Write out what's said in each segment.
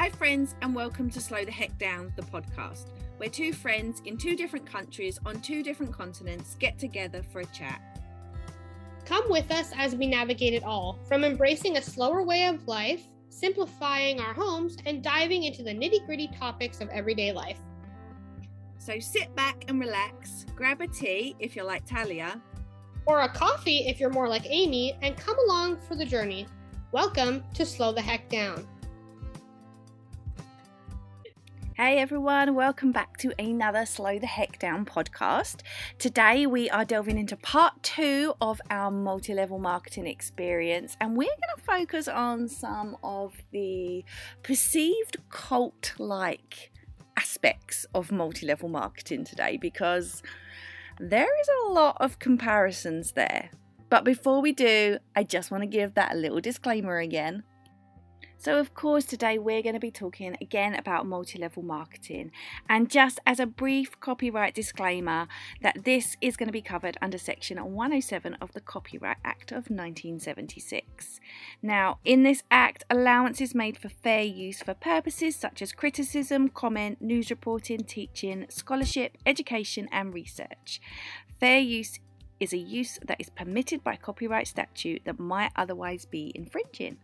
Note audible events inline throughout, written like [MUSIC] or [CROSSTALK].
Hi, friends, and welcome to Slow the Heck Down, the podcast, where two friends in two different countries on two different continents get together for a chat. Come with us as we navigate it all, from embracing a slower way of life, simplifying our homes, and diving into the nitty gritty topics of everyday life. So sit back and relax, grab a tea if you're like Talia, or a coffee if you're more like Amy, and come along for the journey. Welcome to Slow the Heck Down. Hey everyone, welcome back to another Slow the Heck Down podcast. Today we are delving into part two of our multi level marketing experience, and we're going to focus on some of the perceived cult like aspects of multi level marketing today because there is a lot of comparisons there. But before we do, I just want to give that a little disclaimer again. So, of course, today we're going to be talking again about multi level marketing. And just as a brief copyright disclaimer, that this is going to be covered under Section 107 of the Copyright Act of 1976. Now, in this act, allowance is made for fair use for purposes such as criticism, comment, news reporting, teaching, scholarship, education, and research. Fair use is a use that is permitted by copyright statute that might otherwise be infringing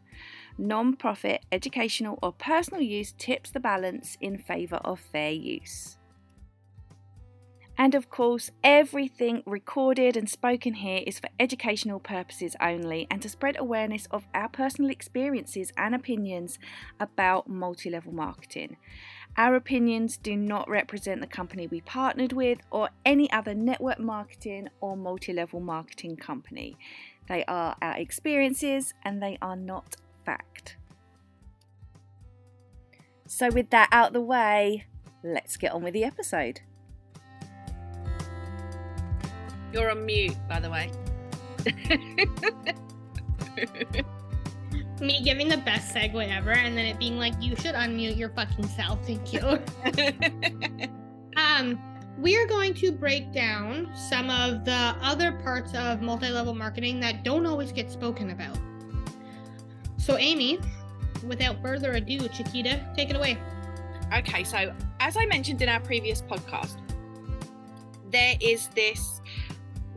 non profit, educational, or personal use tips the balance in favour of fair use. And of course, everything recorded and spoken here is for educational purposes only and to spread awareness of our personal experiences and opinions about multi level marketing. Our opinions do not represent the company we partnered with or any other network marketing or multi level marketing company. They are our experiences and they are not fact. So, with that out of the way, let's get on with the episode. You're on mute, by the way. Me giving the best segue ever, and then it being like, you should unmute your fucking self. Thank you. [LAUGHS] um, we are going to break down some of the other parts of multi level marketing that don't always get spoken about. So, Amy, without further ado, Chiquita, take it away. Okay, so as I mentioned in our previous podcast, there is this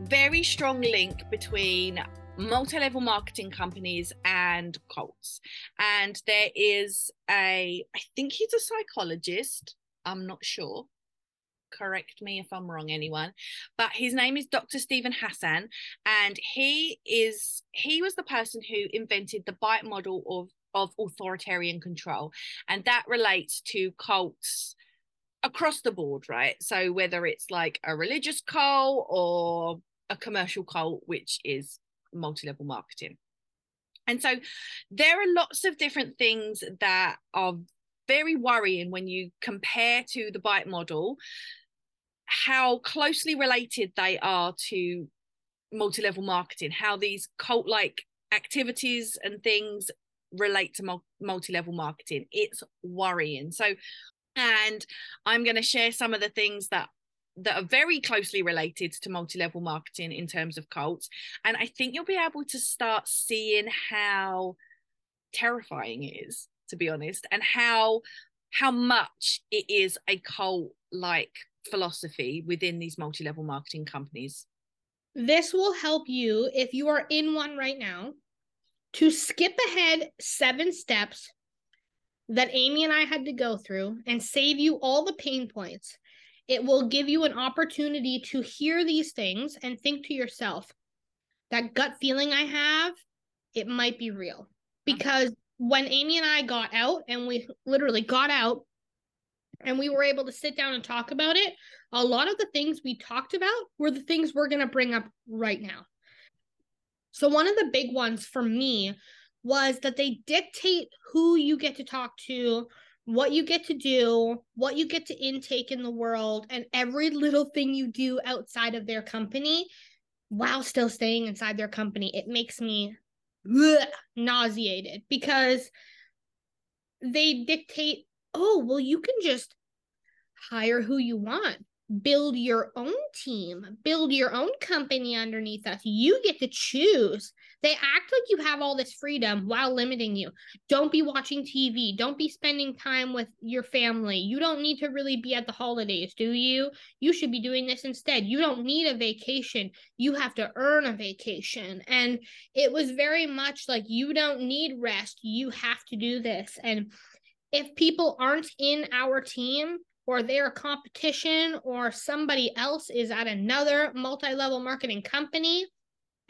very strong link between multi-level marketing companies and cults and there is a i think he's a psychologist i'm not sure correct me if I'm wrong, anyone. But his name is Dr. Steven Hassan, and he is he was the person who invented the bite model of of authoritarian control, and that relates to cults across the board, right? So whether it's like a religious cult or a commercial cult, which is multi-level marketing. And so there are lots of different things that are very worrying when you compare to the bite model how closely related they are to multi-level marketing how these cult like activities and things relate to multi-level marketing. It's worrying. So and i'm going to share some of the things that that are very closely related to multi-level marketing in terms of cults and i think you'll be able to start seeing how terrifying it is to be honest and how how much it is a cult like philosophy within these multi-level marketing companies this will help you if you are in one right now to skip ahead seven steps that Amy and I had to go through and save you all the pain points. It will give you an opportunity to hear these things and think to yourself, that gut feeling I have, it might be real. Because when Amy and I got out and we literally got out and we were able to sit down and talk about it, a lot of the things we talked about were the things we're going to bring up right now. So, one of the big ones for me was that they dictate who you get to talk to, what you get to do, what you get to intake in the world, and every little thing you do outside of their company while still staying inside their company. It makes me ugh, nauseated because they dictate oh, well, you can just hire who you want. build your own team, build your own company underneath us. You get to choose. They act like you have all this freedom while limiting you. Don't be watching TV. Don't be spending time with your family. You don't need to really be at the holidays, do you? You should be doing this instead. You don't need a vacation. You have to earn a vacation. And it was very much like you don't need rest. You have to do this. And if people aren't in our team, or they're competition or somebody else is at another multi-level marketing company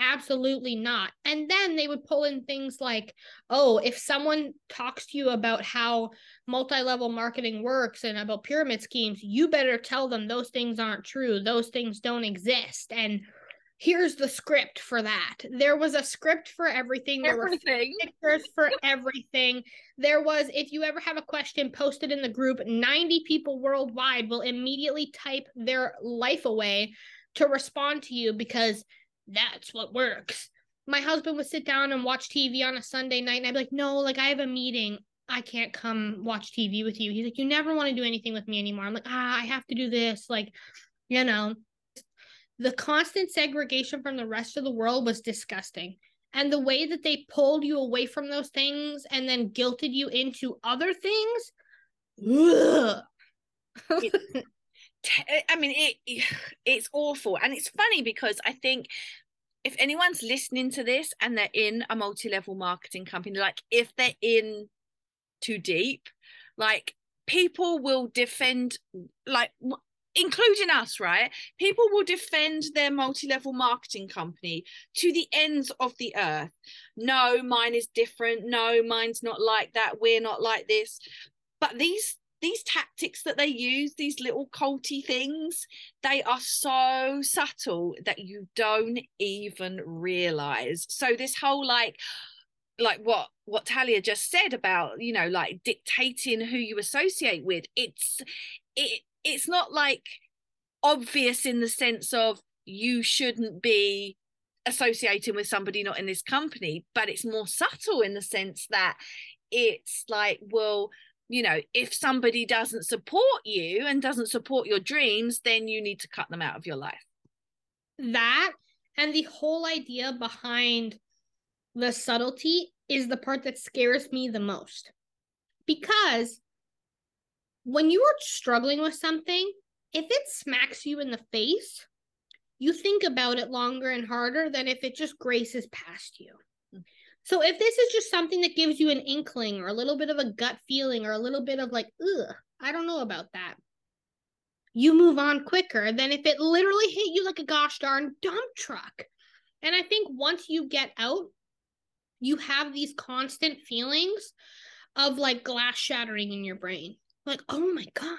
absolutely not and then they would pull in things like oh if someone talks to you about how multi-level marketing works and about pyramid schemes you better tell them those things aren't true those things don't exist and here's the script for that. There was a script for everything. There everything. were pictures for [LAUGHS] everything. There was, if you ever have a question posted in the group, 90 people worldwide will immediately type their life away to respond to you because that's what works. My husband would sit down and watch TV on a Sunday night, and I'd be like, no, like I have a meeting. I can't come watch TV with you. He's like, you never want to do anything with me anymore. I'm like, ah, I have to do this. Like, you know, the constant segregation from the rest of the world was disgusting. And the way that they pulled you away from those things and then guilted you into other things. [LAUGHS] Eh, I mean, it [SIGHS] it's awful, and it's funny because I think if anyone's listening to this and they're in a multi-level marketing company, like if they're in too deep, like people will defend like including us, right? People will defend their multi level marketing company to the ends of the earth. No, mine is different. No, mine's not like that. We're not like this. But these these tactics that they use, these little culty things, they are so subtle that you don't even realize. So this whole like like what what Talia just said about you know like dictating who you associate with it's it it's not like obvious in the sense of you shouldn't be associating with somebody not in this company but it's more subtle in the sense that it's like well you know if somebody doesn't support you and doesn't support your dreams then you need to cut them out of your life that and the whole idea behind the subtlety is the part that scares me the most because when you are struggling with something, if it smacks you in the face, you think about it longer and harder than if it just graces past you. So if this is just something that gives you an inkling or a little bit of a gut feeling or a little bit of like, ugh, I don't know about that. You move on quicker than if it literally hit you like a gosh darn dump truck. And I think once you get out, you have these constant feelings of like glass shattering in your brain like, oh my God.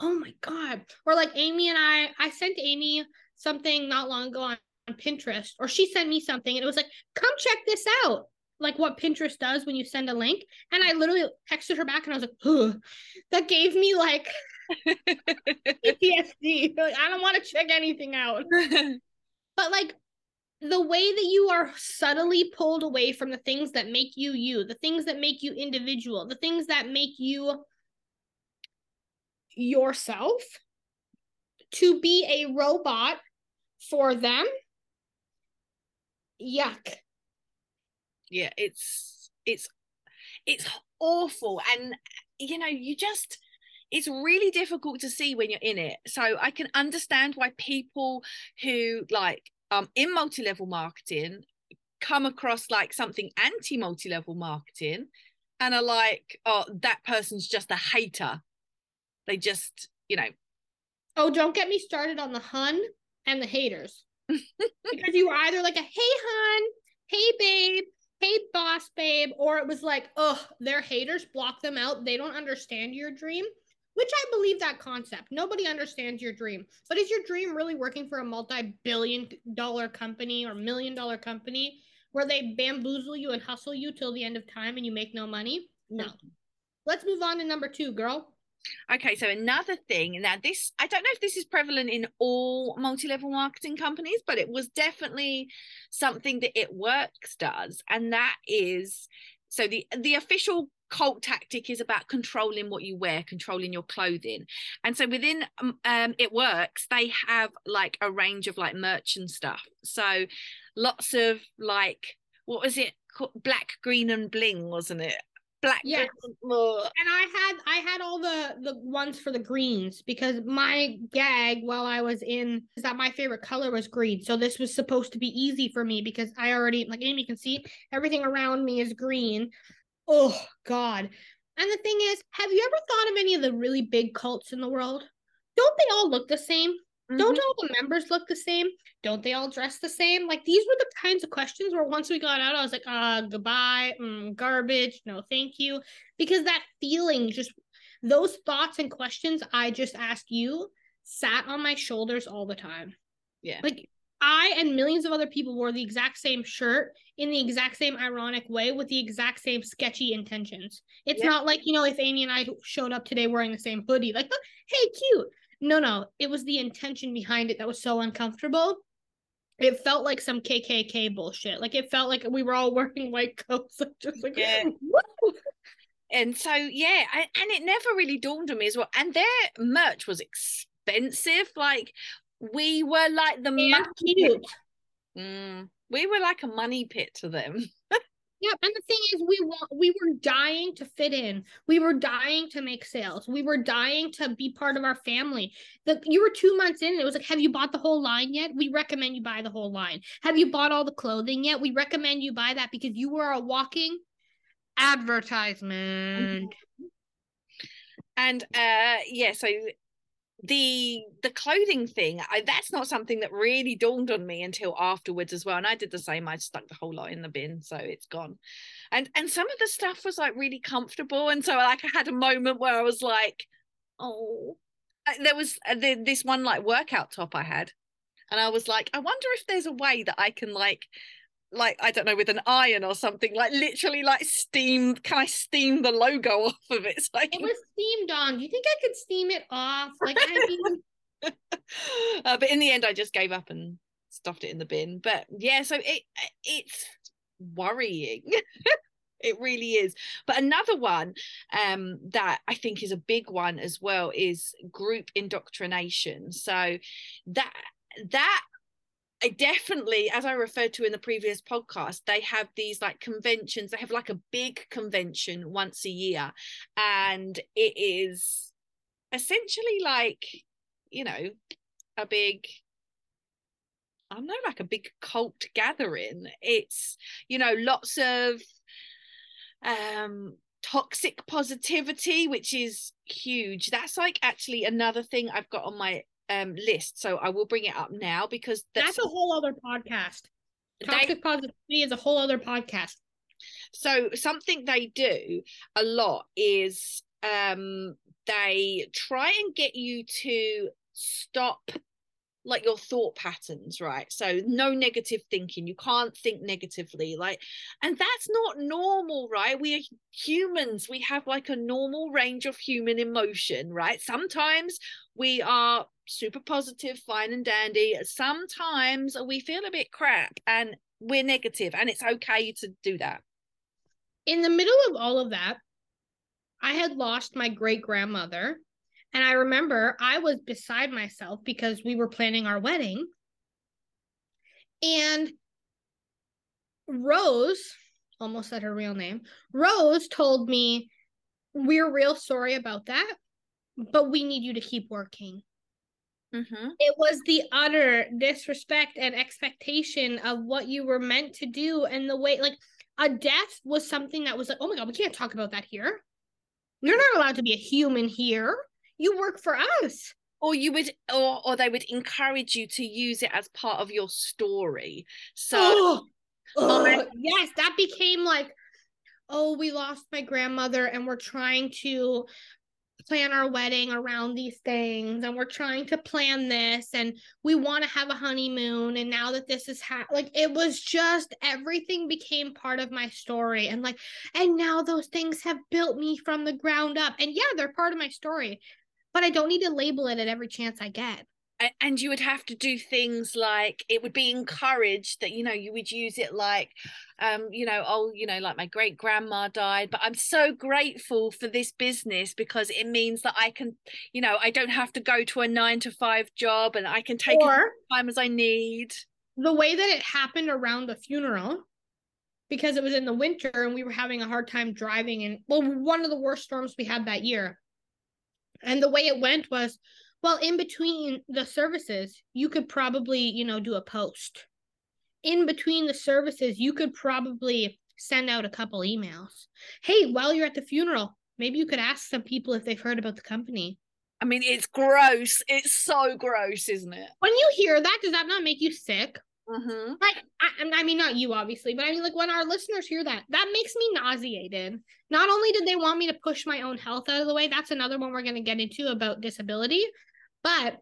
Oh my God. Or like Amy and I, I sent Amy something not long ago on, on Pinterest, or she sent me something and it was like, come check this out. Like what Pinterest does when you send a link. And I literally texted her back and I was like, Ugh. that gave me like [LAUGHS] PTSD. Like, I don't want to check anything out. [LAUGHS] but like the way that you are subtly pulled away from the things that make you you, the things that make you individual, the things that make you yourself to be a robot for them yuck yeah it's it's it's awful and you know you just it's really difficult to see when you're in it so i can understand why people who like um in multi-level marketing come across like something anti multi-level marketing and are like oh that person's just a hater they just, you know. Oh, don't get me started on the hun and the haters. Because you were either like a hey hon, hey babe, hey boss babe, or it was like, oh, they're haters, block them out. They don't understand your dream. Which I believe that concept. Nobody understands your dream. But is your dream really working for a multi billion dollar company or million dollar company where they bamboozle you and hustle you till the end of time and you make no money? No. Mm-hmm. Let's move on to number two, girl. Okay, so another thing now this I don't know if this is prevalent in all multi-level marketing companies, but it was definitely something that It Works does, and that is so the the official cult tactic is about controlling what you wear, controlling your clothing. And so within um, um, It Works, they have like a range of like merch and stuff. So lots of like, what was it? Black, green, and bling, wasn't it? Black yeah and i had i had all the the ones for the greens because my gag while i was in is that my favorite color was green. So this was supposed to be easy for me because i already like amy can see everything around me is green. Oh god. And the thing is have you ever thought of any of the really big cults in the world? Don't they all look the same Mm-hmm. Don't all the members look the same? Don't they all dress the same? Like these were the kinds of questions where once we got out, I was like, uh, goodbye, mm, garbage, no, thank you. Because that feeling just those thoughts and questions I just asked you sat on my shoulders all the time. Yeah. Like I and millions of other people wore the exact same shirt in the exact same ironic way with the exact same sketchy intentions. It's yeah. not like, you know, if Amy and I showed up today wearing the same hoodie, like, hey, cute. No, no, it was the intention behind it that was so uncomfortable. It felt like some KKK bullshit. Like it felt like we were all [LAUGHS] wearing white coats, [LAUGHS] just like yeah. And so yeah, I, and it never really dawned on me as well. And their merch was expensive. Like we were like the money pit. Mm, we were like a money pit to them. [LAUGHS] Yep, and the thing is, we want we were dying to fit in. We were dying to make sales. We were dying to be part of our family. The you were two months in, it was like, have you bought the whole line yet? We recommend you buy the whole line. Have you bought all the clothing yet? We recommend you buy that because you were a walking advertisement. Mm-hmm. And uh yeah, so the the clothing thing I, that's not something that really dawned on me until afterwards as well and i did the same i stuck the whole lot in the bin so it's gone. And and some of the stuff was like really comfortable and so like i had a moment where i was like oh there was uh, this one like workout top i had and i was like i wonder if there's a way that i can like like I don't know with an iron or something like literally like steam can I steam the logo [LAUGHS] off of it? So can... it was steamed on. Do you think I could steam it off? Like I [LAUGHS] mean uh, but in the end I just gave up and stuffed it in the bin. But yeah so it it's worrying. [LAUGHS] It really is. But another one um that i think is a big one as well is group indoctrination. So that that I definitely, as I referred to in the previous podcast, they have these like conventions. They have like a big convention once a year, and it is essentially like, you know, a big I am not like a big cult gathering. It's, you know, lots of um toxic positivity, which is huge. That's like actually another thing I've got on my um list. So i will bring it up now because that's, that's a whole other podcast. Toxic they, positivity is a whole other podcast. So something they do a lot is um they try and get you to stop like your thought patterns right? So no negative thinking you can't think negatively like and that's not normal right? We are humans we have like a normal range of human emotion right? Sometimes we are super positive fine and dandy. Sometimes we feel a bit crap and we're negative and it's okay to do that. In the middle of all of that i had lost my great grandmother and I remember I was beside myself because we were planning our wedding. And Rose, almost said her real name, Rose told me, We're real sorry about that, but we need you to keep working. Mm-hmm. It was the utter disrespect and expectation of what you were meant to do, and the way, like, a death was something that was like, oh my God, we can't talk about that here. You're not allowed to be a human here you work for us. Or you would or or they would encourage you to use it as part of your story. So oh, oh, yes that became like oh we lost my grandmother and we're trying to plan our wedding around these things and we're trying to plan this and we want to have a honeymoon and now that this is ha- like it was just everything became part of my story and like and now those things have built me from the ground up. And yeah they're part of my story but I don't need to label it at every chance I get. and you would have to do things like it would be encouraged that you know you would use it like um you know oh you know like my great grandma died but i'm so grateful for this business because it means that i can you know i don't have to go to a 9 to 5 job and i can take or, as time as i need the way that it happened around the funeral because it was in the winter and we were having a hard time driving and well one of the worst storms we had that year and the way it went was well, in between the services, you could probably, you know, do a post. In between the services, you could probably send out a couple emails. Hey, while you're at the funeral, maybe you could ask some people if they've heard about the company. I mean, it's gross. It's so gross, isn't it? When you hear that, does that not make you sick? Mm-hmm. Like, I, I mean, not you, obviously, but I mean, like, when our listeners hear that, that makes me nauseated. Not only did they want me to push my own health out of the way, that's another one we're going to get into about disability. But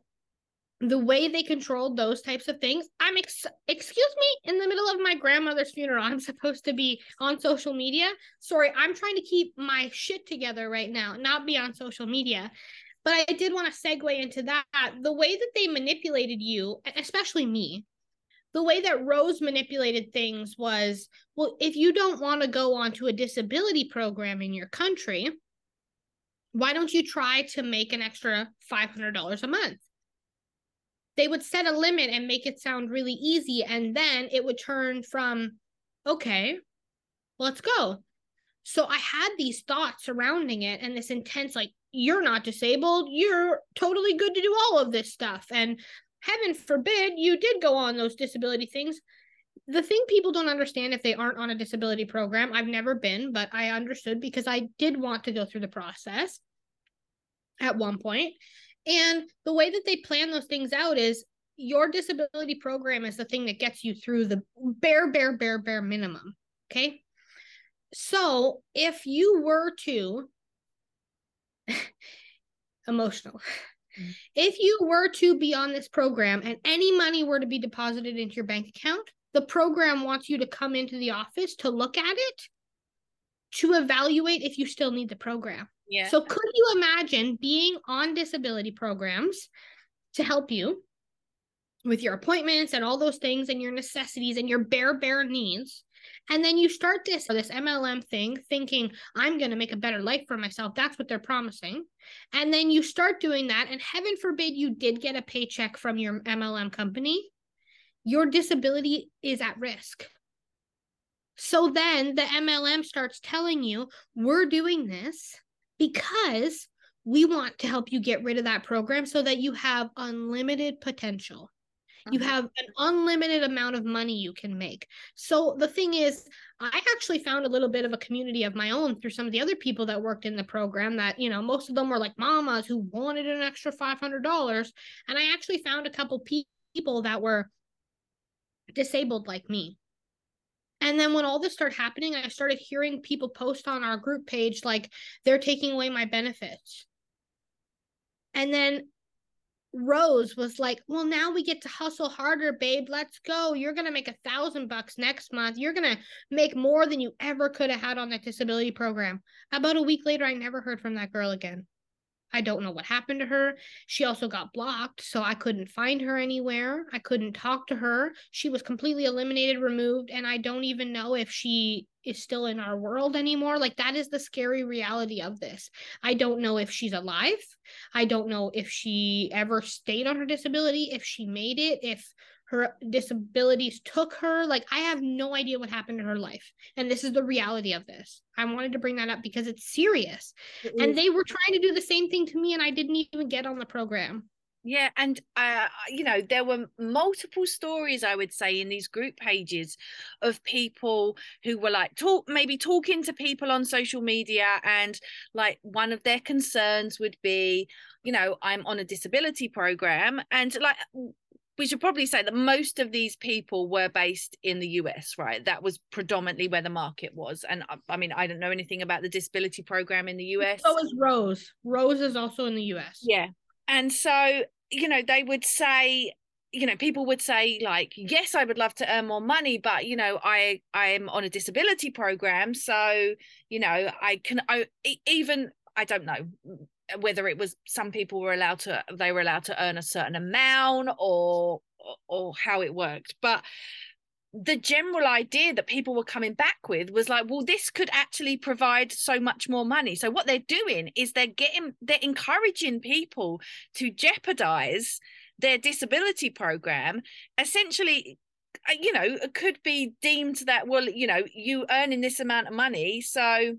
the way they controlled those types of things, I'm ex- excuse me, in the middle of my grandmother's funeral, [LAUGHS] I'm supposed to be on social media. Sorry, I'm trying to keep my shit together right now, not be on social media. But I did want to segue into that. The way that they manipulated you, especially me, the way that Rose manipulated things was well, if you don't want to go onto a disability program in your country, why don't you try to make an extra $500 a month? They would set a limit and make it sound really easy. And then it would turn from, okay, let's go. So I had these thoughts surrounding it and this intense, like, you're not disabled. You're totally good to do all of this stuff. And heaven forbid you did go on those disability things. The thing people don't understand if they aren't on a disability program, I've never been, but I understood because I did want to go through the process at one point. And the way that they plan those things out is your disability program is the thing that gets you through the bare, bare, bare, bare minimum. Okay. So if you were to, [LAUGHS] emotional. If you were to be on this program and any money were to be deposited into your bank account, the program wants you to come into the office to look at it to evaluate if you still need the program. Yeah. So could you imagine being on disability programs to help you with your appointments and all those things and your necessities and your bare bare needs? And then you start this this MLM thing thinking I'm going to make a better life for myself. That's what they're promising. And then you start doing that and heaven forbid you did get a paycheck from your MLM company. Your disability is at risk. So then the MLM starts telling you, we're doing this because we want to help you get rid of that program so that you have unlimited potential. You have an unlimited amount of money you can make. So the thing is, I actually found a little bit of a community of my own through some of the other people that worked in the program that, you know, most of them were like mamas who wanted an extra $500. And I actually found a couple people that were disabled like me and then when all this started happening, I started hearing people post on our group page like they're taking away my benefits. And then Rose was like, Well, now we get to hustle harder, babe. Let's go. You're going to make a thousand bucks next month. You're going to make more than you ever could have had on that disability program. About a week later, I never heard from that girl again. I don't know what happened to her. She also got blocked, so I couldn't find her anywhere. I couldn't talk to her. She was completely eliminated, removed, and I don't even know if she is still in our world anymore. Like, that is the scary reality of this. I don't know if she's alive. I don't know if she ever stayed on her disability, if she made it, if her disabilities took her. Like, I have no idea what happened in her life. And this is the reality of this. I wanted to bring that up because it's serious. And they were trying to do the same thing to me, and I didn't even get on the program. Yeah, and uh, you know, there were multiple stories I would say in these group pages of people who were like talk maybe talking to people on social media and like one of their concerns would be, you know, I'm on a disability program and like we should probably say that most of these people were based in the US, right? That was predominantly where the market was. And I, uh, I mean, I don't know anything about the disability program in the US. So is Rose. Rose is also in the US. Yeah. And so, you know, they would say, you know people would say like yes i would love to earn more money but you know i i am on a disability program so you know i can I, even i don't know whether it was some people were allowed to they were allowed to earn a certain amount or or how it worked. But the general idea that people were coming back with was like well this could actually provide so much more money. So what they're doing is they're getting they're encouraging people to jeopardize their disability program. Essentially uh, you know it could be deemed that well you know you earning this amount of money so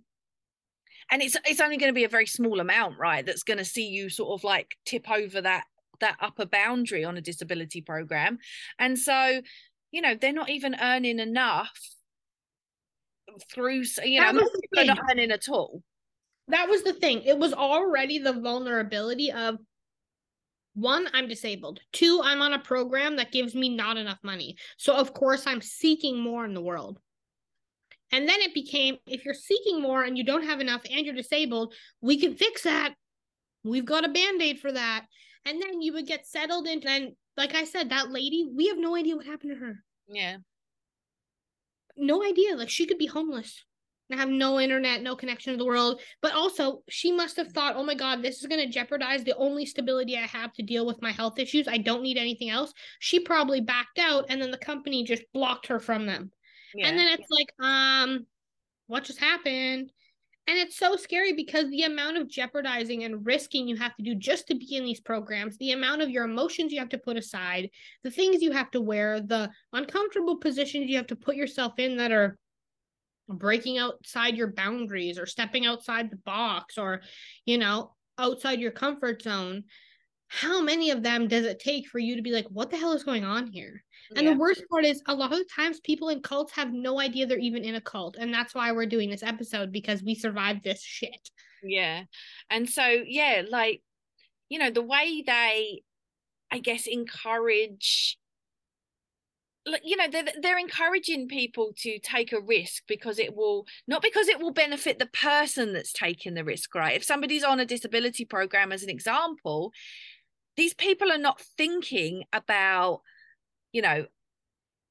and it's it's only going to be a very small amount right that's going to see you sort of like tip over that that upper boundary on a disability program. And so you know they're not even earning enough through you know they're not earning at all. That was the thing. It was already the vulnerability of one i'm disabled. Two i'm on a program that gives me not enough money. So of course i'm seeking more in the world. And then it became if you're seeking more and you don't have enough and you're disabled, we can fix that. We've got a band aid for that. And then you would get settled into, and like I said, that lady, we have no idea what happened to her. Yeah. No idea. Like she could be homeless and have no internet, no connection to the world. But also, she must have thought, oh my God, this is going to jeopardize the only stability I have to deal with my health issues. I don't need anything else. She probably backed out, and then the company just blocked her from them. Yeah. And then it's like, um, what just happened? And it's so scary because the amount of jeopardizing and risking you have to do just to be in these programs, the amount of your emotions you have to put aside, the things you have to wear, the uncomfortable positions you have to put yourself in that are breaking outside your boundaries or stepping outside the box or, you know, outside your comfort zone. How many of them does it take for you to be like, what the hell is going on here? And yeah. the worst part is a lot of times people in cults have no idea they're even in a cult. And that's why we're doing this episode because we survived this shit. Yeah. And so, yeah, like, you know, the way they, I guess, encourage like, you know they're, they're encouraging people to take a risk because it will not because it will benefit the person that's taking the risk right if somebody's on a disability program as an example these people are not thinking about you know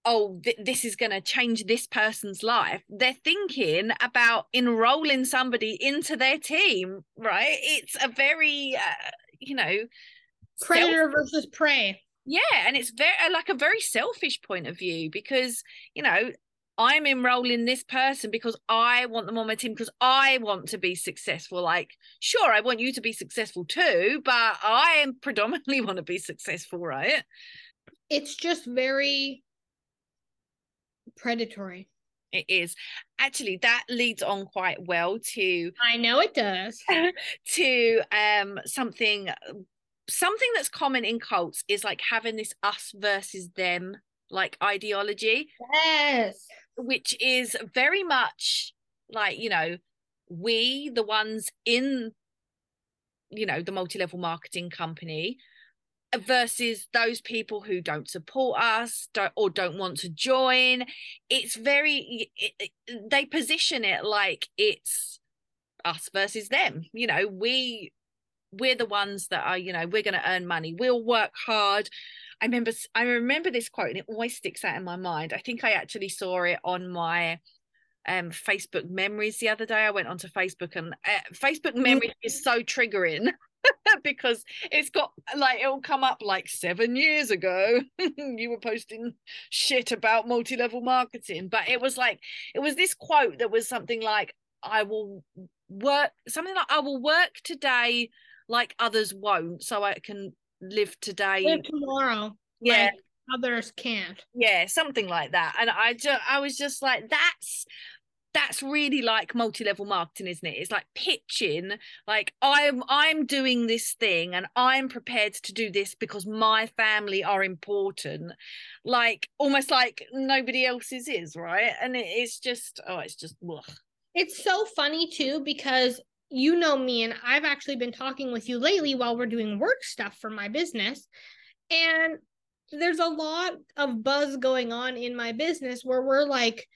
oh th- this is going to change this person's life. They're thinking about enrolling somebody into their team right? It's a very uh, you know predator self- versus prey. Yeah and it's very like a very selfish point of view because you know I'm enrolling this person because I want them on my team because I want to be successful. Like, sure, I want you to be successful too, but I [LAUGHS] predominantly want to be successful, right? it's just very predatory. It is. Actually, that leads on quite well to I know it does. [LAUGHS] to um something something that's common in cults is like having this us versus them like ideology. Yes. Which is very much like, you know, we the ones in you know the multi-level marketing company versus those people who don't support us don't, or don't want to join. It's very it, it, they position it like it's us versus them. You know we we're the ones that are you know we're going to earn money. We'll work hard i remember i remember this quote and it always sticks out in my mind. I think i actually saw it on my um facebook memories the other day. I went onto facebook and uh, facebook memories is so triggering [LAUGHS] because it's got like it'll come up like seven years ago. [LAUGHS] You were posting shit about multi-level marketing but it was like it was this quote that was something like i will work something like i will work today like others won't so i can live today. Live tomorrow. Yeah. Like others can't. Yeah something like that. And i just i was just like that's that's really like multi-level marketing isn't it? It's like pitching like i'm i'm doing this thing and i'm prepared to do this because my family are important. Like almost like nobody else's is right? And it's just oh it's just ugh. it's so funny too because you know me and i've actually been talking with you lately while we're doing work stuff for my business and there's a lot of buzz going on in my business where we're like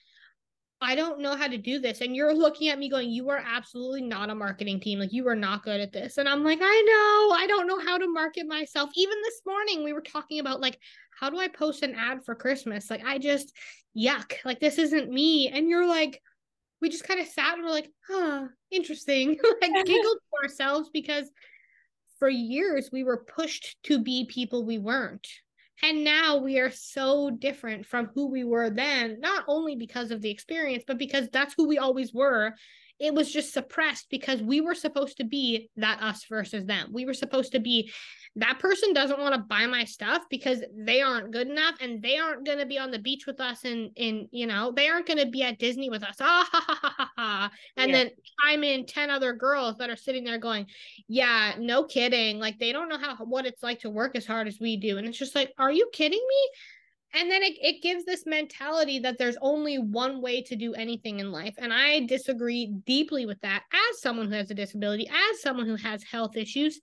I don't know how to do this. And you're looking at me going, You are absolutely not a marketing team. Like, you are not good at this. And I'm like, I know. I don't know how to market myself. Even this morning, we were talking about, like, how do I post an ad for Christmas? Like, I just, yuck. Like, this isn't me. And you're like, we just kind of sat and we're like, huh, interesting. [LAUGHS] like, [LAUGHS] giggled to ourselves because for years we were pushed to be people we weren't. And now we are so different from who we were then, not only because of the experience, but because that's who we always were it was just suppressed because we were supposed to be that us versus them. We were supposed to be that person doesn't want to buy my stuff because they aren't good enough and they aren't going to be on the beach with us and in you know they aren't going to be at Disney with us. Ah ha ha ha ha. ha. And yeah. then chime in 10 other girls that are sitting there going, "Yeah, no kidding. Like they don't know how what it's like to work as hard as we do." And it's just like, "Are you kidding me?" And then it, it gives this mentality that there's only one way to do anything in life. And i disagree deeply with that. As someone who has a disability as someone who has health issues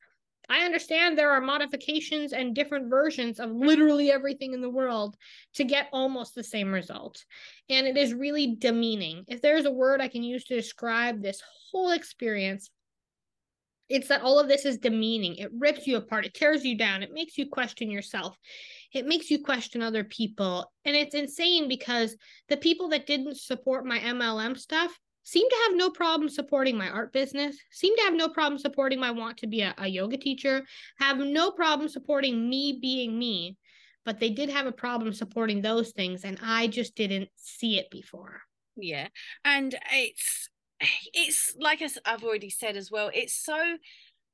i understand there are modifications and different versions of literally everything in the world to get almost the same result. And it is really demeaning. If there's a word i can use to describe this whole experience it's that all of this is demeaning. It rips you apart. It tears you down. It makes you question yourself. It makes you question other people. And it's insane because the people that didn't support my MLM stuff seem to have no problem supporting my art business, seem to have no problem supporting my want to be a, a yoga teacher, have no problem supporting me being me. But they did have a problem supporting those things. And I just didn't see it before. Yeah. And it's it's like I've already said as well, it's so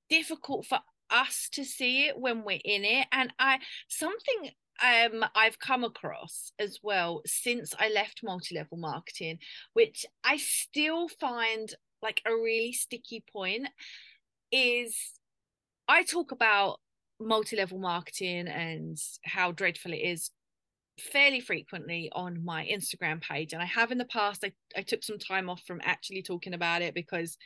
difficult for us to see it when we're in it. And I something um I've come across as well since I left multi-level marketing, which I still find like a really sticky point, is I talk about multi-level marketing and how dreadful it is fairly frequently on my Instagram page. And I have in the past, I, I took some time off from actually talking about it because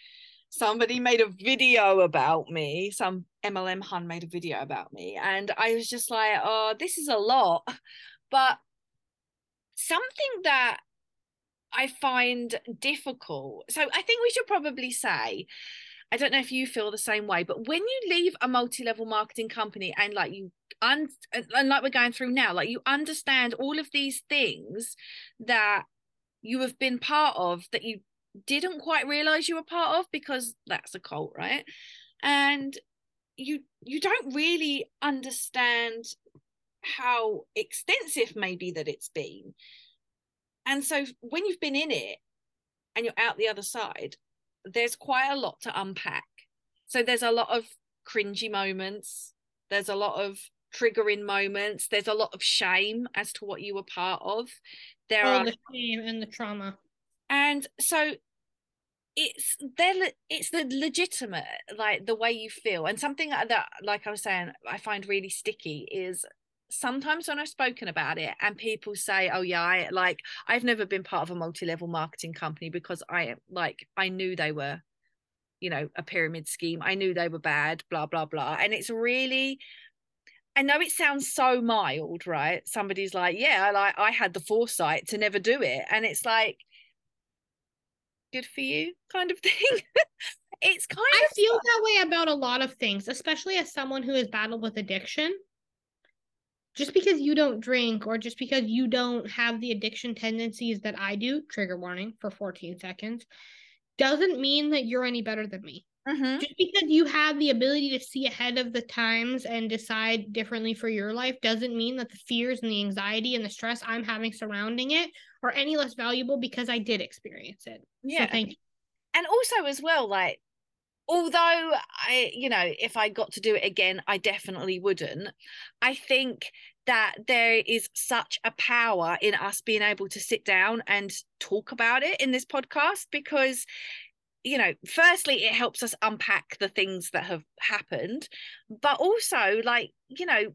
somebody made a video about me. Some MLM hun made a video about me. And I was just like, oh, this is a lot. But something that I find difficult. So I think we should probably say, I don't know if you feel the same way, but when you leave a multi-level marketing company and like you un- and like we're going through now like you understand all of these things that you have been part of that you didn't quite realize you were part of because that's a cult right? And you you don't really understand how extensive maybe that it's been. And so when you've been in it and you're out the other side there's quite a lot to unpack so there's a lot of cringy moments there's a lot of triggering moments. There's a lot of shame as to what you were part of. There oh, are the shame and the trauma. And so it's there it's the legitimate like the way you feel and something that like i was saying i find really sticky is sometimes when I've spoken about it and people say, oh yeah, I like I've never been part of a multi-level marketing company because I like I knew they were, you know, a pyramid scheme. I knew they were bad, blah, blah, blah. And it's really I know it sounds so mild, right? Somebody's like, yeah, like I had the foresight to never do it. And it's like, good for you kind of [LAUGHS] thing. it's kind I of feel that way about a lot of things, especially as someone who has battled with addiction. Just because you don't drink or just because you don't have the addiction tendencies that I do, trigger warning for 14 seconds, doesn't mean that you're any better than me. Mm-hmm. Just because you have the ability to see ahead of the times and decide differently for your life doesn't mean that the fears and the anxiety and the stress I'm having surrounding it are any less valuable because I did experience it. Yeah. So thank you. And also as well, like although I, you know, if I got to do it again, I definitely wouldn't. I think that there is such a power in us being able to sit down and talk about it in this podcast because you know firstly it helps us unpack the things that have happened but also like you know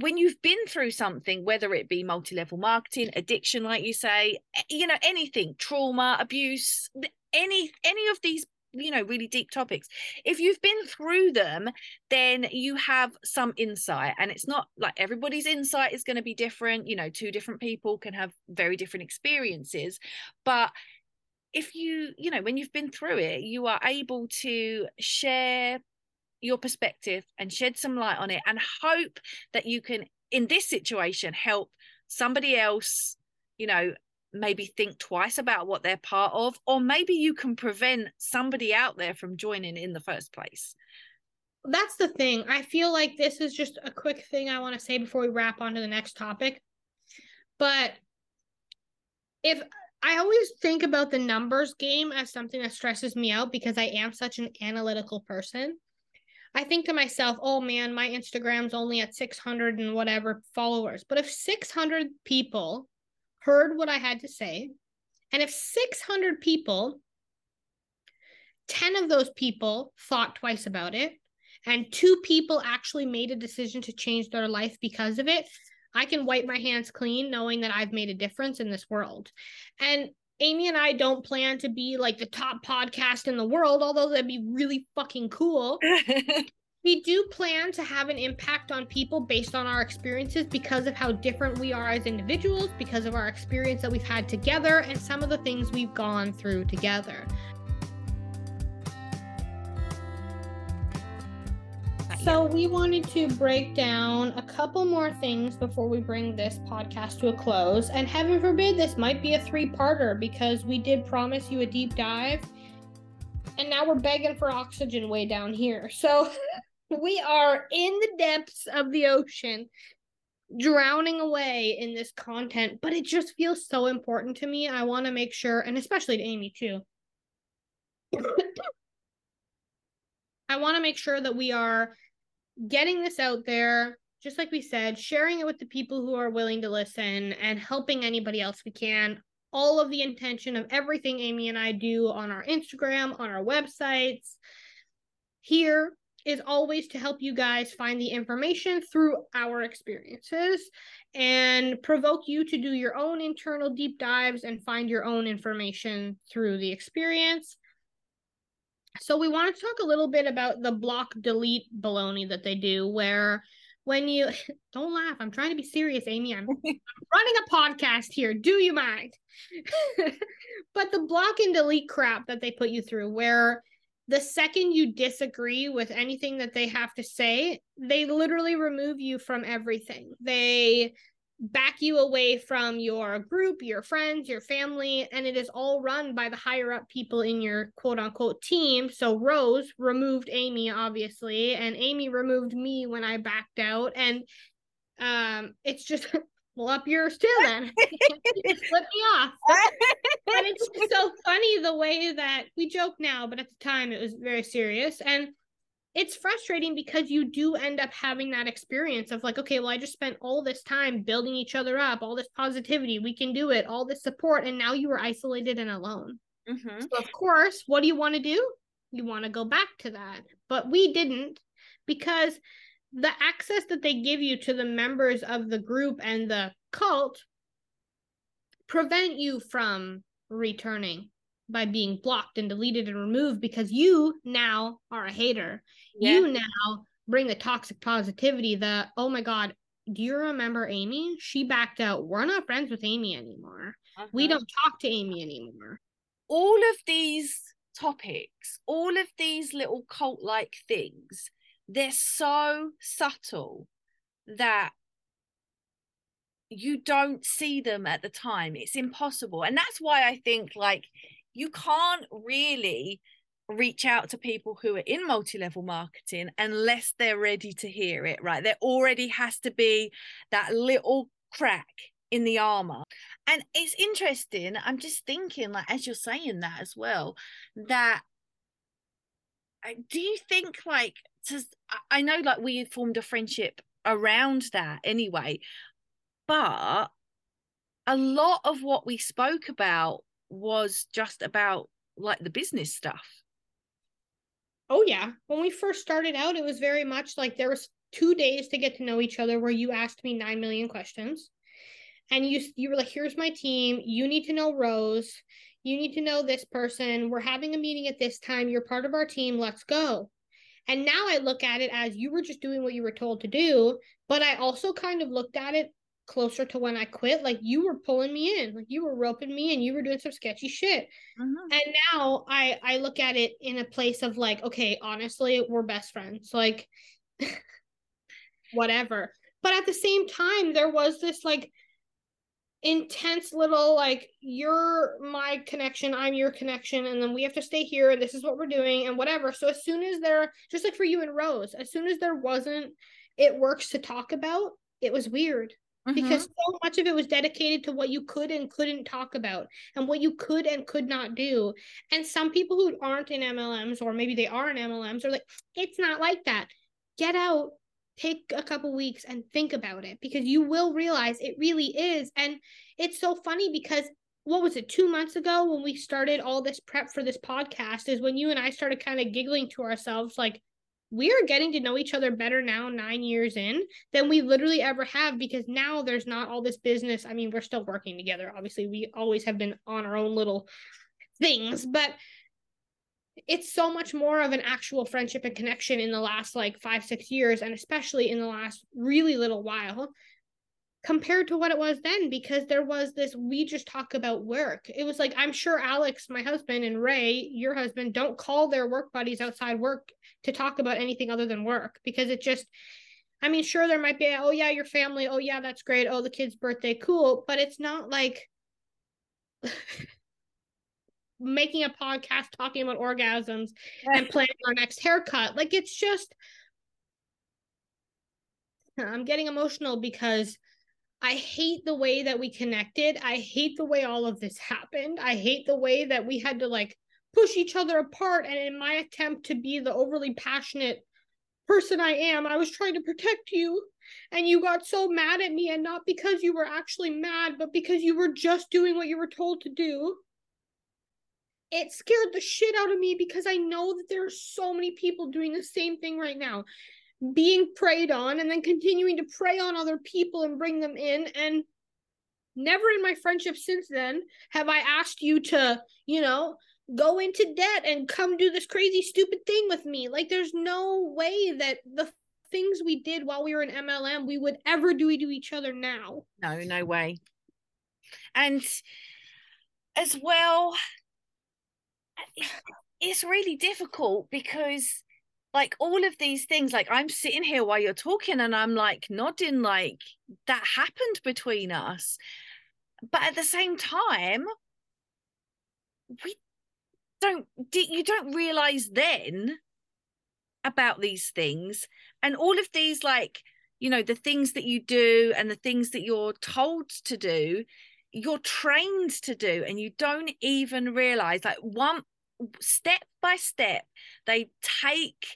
when you've been through something whether it be multi-level marketing addiction like you say eh, you know anything trauma abuse any any of these you know really deep topics. If you've been through them then you have some insight and it's not like everybody's insight is going to be different you know two different people can have very different experiences but if you you know when you've been through it you are able to share your perspective and shed some light on it and hope that you can in this situation help somebody else you know maybe think twice about what they're part of or maybe you can prevent somebody out there from joining in the first place that's the thing. I feel like this is just a quick thing I want to say before we wrap on to the next topic. But if I always think about the numbers game as something that stresses me out because I am such an analytical person. I think to myself, oh man, my Instagram's only at 600 and whatever followers. But if 600 people heard what I had to say, and if 600 people, 10 of those people thought twice about it, and two people actually made a decision to change their life because of it, I can wipe my hands clean knowing that I've made a difference in this world. And Amy and I don't plan to be like the top podcast in the world, although that'd be really fucking cool. [LAUGHS] we do plan to have an impact on people based on our experiences because of how different we are as individuals, because of our experience that we've had together, and some of the things we've gone through together. So we wanted to break down a couple more things before we bring this podcast to a close. And heaven forbid this might be a three-parter because we did promise you a deep dive. And now we're begging for oxygen way down here. So [LAUGHS] we are in the depths of the ocean, drowning away in this content, but it just feels so important to me. I want to make sure, and especially to Amy too. [COUGHS] I want to make sure that we are getting this out there, just like we said, sharing it with the people who are willing to listen and helping anybody else we can. All of the intention of everything Amy and I do on our Instagram, on our websites, here is always to help you guys find the information through our experiences and provoke you to do your own internal deep dives and find your own information through the experience. So we want to talk a little bit about the block delete baloney that they do, where when you [LAUGHS] don't laugh, I'm trying to be serious, Amy. I'm, [LAUGHS] running a podcast here. Do you mind? [LAUGHS] but the block and delete crap that they put you through, where the second you disagree with anything that they have to say, they literally remove you from everything. They back you away from your group, your friends, your family, and it is all run by the higher up people in your quote unquote team. So Rose removed Amy, obviously, and Amy removed me when I backed out. And um, it's just [LAUGHS] well up yours too [LAUGHS] then. [LAUGHS] flip me off. and it's just [LAUGHS] so funny the way that we joke now, but at the time it was very serious. And it's frustrating because you do end up having that experience of like, okay, well, I just spent all this time building each other up, all this positivity, we can do it, all this support, and now you are isolated and alone. Mm-hmm. So, of course, what do you want to do? You want to go back to that. But we didn't because the access that they give you to the members of the group and the cult prevent you from returning by being blocked and deleted and removed because you now are a hater. Yeah. You now bring the toxic positivity, the oh my god, do you remember Amy? She backed out. We're not friends with Amy anymore. Uh-huh. We don't talk to Amy anymore. All of these topics, all of these little cult like things, they're so subtle that you don't see them at the time. It's impossible. And that's why I think like you can't really reach out to people who are in multi-level marketing unless they're ready to hear it right there already has to be that little crack in the armor and it's interesting i'm just thinking like as you're saying that as well that do you think like i know like we formed a friendship around that anyway but a lot of what we spoke about was just about like the business stuff. Oh yeah. When we first started out, it was very much like there was two days to get to know each other where you asked me nine million questions. And you you were like, here's my team. You need to know Rose. You need to know this person. We're having a meeting at this time. You're part of our team. Let's go. And now I look at it as you were just doing what you were told to do. But I also kind of looked at it closer to when I quit, like you were pulling me in, like you were roping me and you were doing some sketchy shit. Mm-hmm. And now I I look at it in a place of like, okay, honestly, we're best friends. Like [LAUGHS] whatever. But at the same time, there was this like intense little like you're my connection i'm your connection and then we have to stay here and this is what we're doing and whatever. So as soon as there just like for you and rose as soon as there wasn't It Works to talk about it was weird. Mm-hmm. because so much of it was dedicated to what you could and couldn't talk about and what you could and could not do. And some people who aren't in mlms or maybe they are in mlms are like it's not like that. Get out take a couple weeks and think about it because you will realize it really is. And it's so funny because what was it, two months ago when we started all this prep for this podcast, is when you and I started kind of giggling to ourselves, like, we are getting to know each other better now, nine years in, than we literally ever have because now there's not all this business. I mean, we're still working together. Obviously, we always have been on our own little things, but it's so much more of an actual friendship and connection in the last like five six years and especially in the last really little while compared to what it was then because there was this we just talk about work. It was like i'm sure alex my husband and ray your husband don't call their work buddies outside work to talk about anything other than work because it just i mean sure there might be oh yeah your family oh yeah that's great oh the kid's birthday cool but it's not like [LAUGHS] making a podcast talking about orgasms and planning our next haircut. Like it's just I'm getting emotional because I hate the way that we connected. I hate the way all of this happened. I hate the way that we had to like push each other apart. And in my attempt to be the overly passionate person I am, I was trying to protect you. And you got so mad at me, and not because you were actually mad, but because you were just doing what you were told to do it scared the shit out of me because I know that there are so many people doing the same thing right now, being preyed on and then continuing to prey on other people and bring them in. And never in my friendship since then have I asked you to, you know, go into debt and come do this crazy, stupid thing with me. Like, there's no way that the things we did while we were in MLM we would ever do to each other now. No, no way. And as well, it's really difficult because like all of these things like i'm sitting here while you're talking and i'm like nodding like that happened between us. But at the same time we don't you don't realize then about these things. And all of these like you know the things that you do and the things that you're told to do you're trained to do and you don't even realize like one step by step they take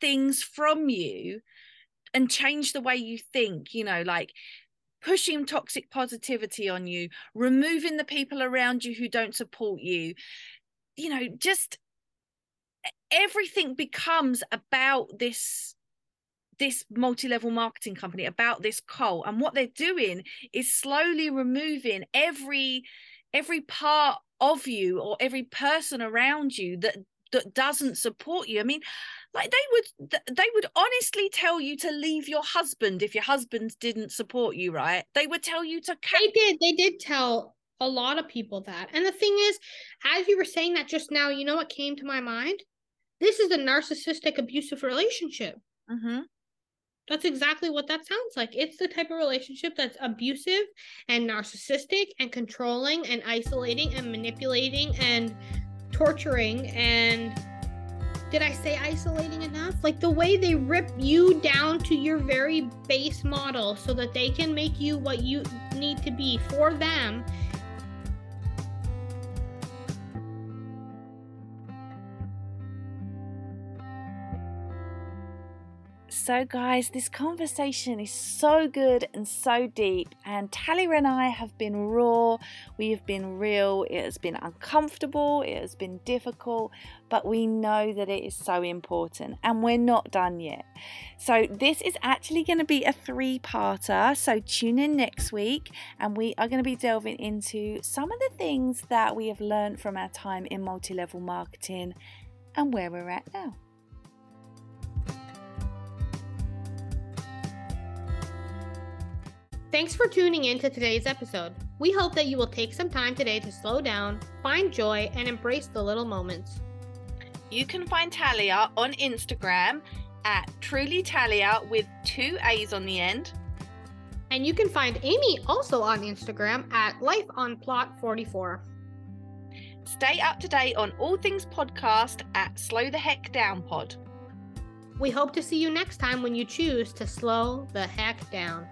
things from you and change the way you think you know like pushing toxic positivity on you removing the people around you who don't support you you know just everything becomes about this this multi-level marketing company about this cult and what they're doing is slowly removing every every part of you or every person around you that that doesn't support you. I mean like they would they would honestly tell you to leave your husband if your husband didn't support you right? They would tell you to they did they did tell a lot of people that. And the thing is as you were saying that just now you know what came to my mind? This is a narcissistic abusive relationship. Mm-hmm. That's exactly what that sounds like. It's the type of relationship that's abusive and narcissistic and controlling and isolating and manipulating and torturing and did I say isolating enough? Like the way they rip you down to your very base model so that they can make you what you need to be for them So, guys, this conversation is so good and so deep, and Talia and I have been raw, we have been real, it has been uncomfortable, it has been difficult, but we know that it is so important, and we're not done yet. So, this is actually going to be a three parter, so tune in next week, and we are going to be delving into some of the things that we have learned from our time in multi level marketing and where we're at now. Thanks for tuning in to today's episode. We hope that you will take some time today to slow down, find joy, and embrace the little moments. You can find Talia on Instagram at truly Talia with two A's on the end. And you can find Amy also on Instagram at Life on Plot 44. Stay up to date on all things podcast at Slow the Heck Down Pod. We hope to see you next time when you choose to slow the heck down.